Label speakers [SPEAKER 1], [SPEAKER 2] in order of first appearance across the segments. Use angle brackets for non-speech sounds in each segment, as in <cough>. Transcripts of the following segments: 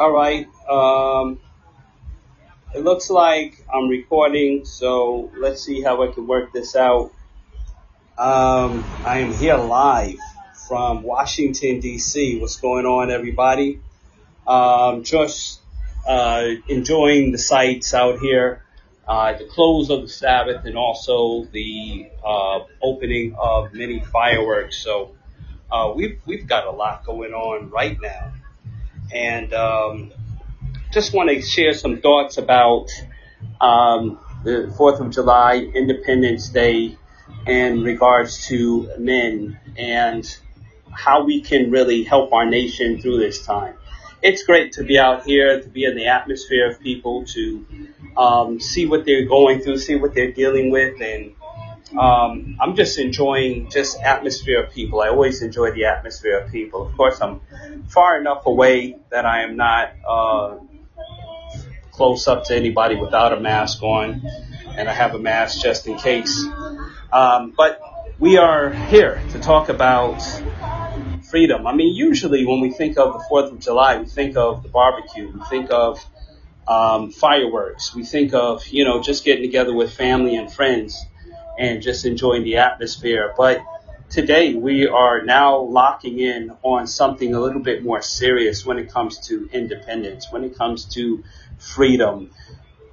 [SPEAKER 1] All right. Um, it looks like I'm recording, so let's see how I can work this out. Um, I am here live from Washington, D.C. What's going on, everybody? Um, just uh, enjoying the sights out here, uh, the close of the Sabbath, and also the uh, opening of many fireworks. So uh, we've we've got a lot going on right now and um, just want to share some thoughts about um, the Fourth of July, Independence Day, in regards to men and how we can really help our nation through this time. It's great to be out here, to be in the atmosphere of people, to um, see what they're going through, see what they're dealing with, and um, I'm just enjoying just atmosphere of people. I always enjoy the atmosphere of people. Of course, I'm far enough away that I am not uh, close up to anybody without a mask on, and I have a mask just in case. Um, but we are here to talk about freedom. I mean, usually when we think of the Fourth of July, we think of the barbecue, we think of um, fireworks, we think of you know just getting together with family and friends and just enjoying the atmosphere. But today we are now locking in on something a little bit more serious when it comes to independence, when it comes to freedom.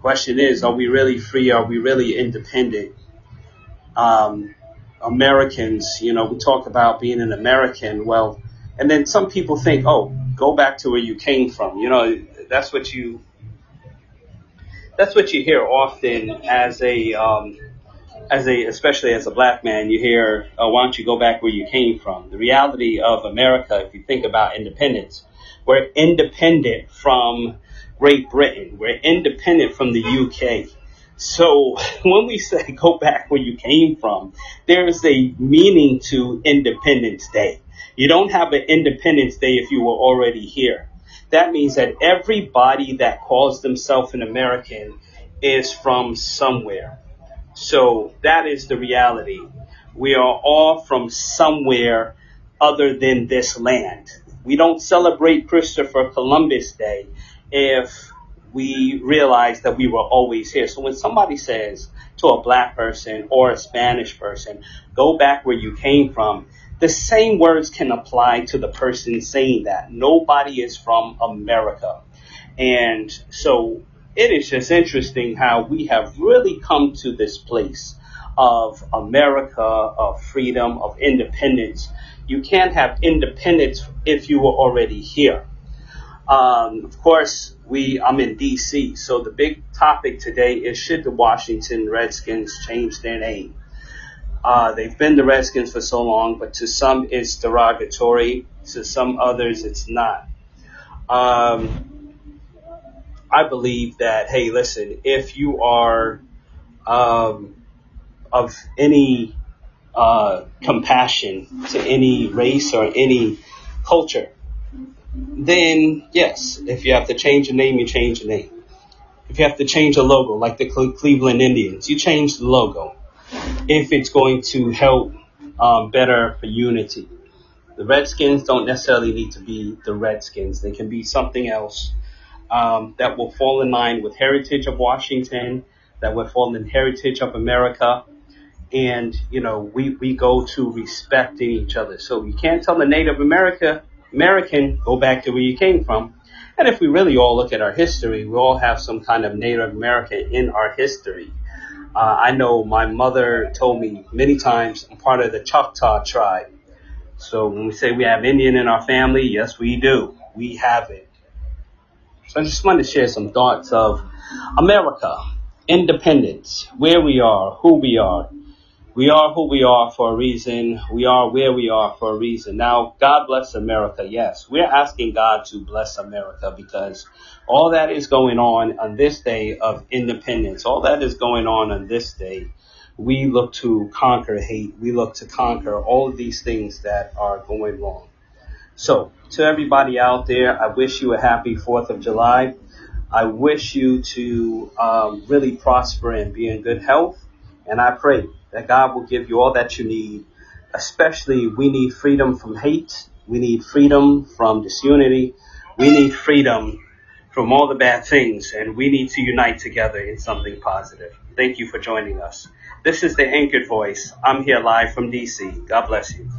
[SPEAKER 1] Question is, are we really free? Are we really independent? Um, Americans, you know, we talk about being an American. Well, and then some people think, oh, go back to where you came from. You know, that's what you that's what you hear often as a um, as a, especially as a black man, you hear, oh, why don't you go back where you came from? The reality of America, if you think about independence, we're independent from Great Britain. We're independent from the UK. So <laughs> when we say go back where you came from, there is a meaning to Independence Day. You don't have an Independence Day if you were already here. That means that everybody that calls themselves an American is from somewhere. So that is the reality. We are all from somewhere other than this land. We don't celebrate Christopher Columbus Day if we realize that we were always here. So when somebody says to a black person or a Spanish person, go back where you came from, the same words can apply to the person saying that. Nobody is from America. And so it is just interesting how we have really come to this place of America, of freedom, of independence. You can't have independence if you were already here. Um, of course, we I'm in D.C., so the big topic today is should the Washington Redskins change their name? Uh, they've been the Redskins for so long, but to some it's derogatory, to some others it's not. Um, I believe that, hey, listen, if you are um, of any uh, compassion to any race or any culture, then yes, if you have to change a name, you change a name. If you have to change a logo, like the Cleveland Indians, you change the logo. If it's going to help um, better for unity. The Redskins don't necessarily need to be the Redskins. They can be something else um, that will fall in line with heritage of Washington, that will fall in heritage of America. And, you know, we, we go to respecting each other. So you can't tell the Native America, American, go back to where you came from. And if we really all look at our history, we all have some kind of Native American in our history. Uh, I know my mother told me many times I'm part of the Choctaw tribe. So when we say we have Indian in our family, yes, we do. We have it. I just wanted to share some thoughts of America, independence, where we are, who we are. We are who we are for a reason. We are where we are for a reason. Now, God bless America. Yes, we're asking God to bless America because all that is going on on this day of independence, all that is going on on this day, we look to conquer hate. We look to conquer all of these things that are going wrong. So, to everybody out there, I wish you a happy 4th of July. I wish you to um, really prosper and be in good health. And I pray that God will give you all that you need. Especially, we need freedom from hate. We need freedom from disunity. We need freedom from all the bad things, and we need to unite together in something positive. Thank you for joining us. This is the Anchored Voice. I'm here live from DC. God bless you.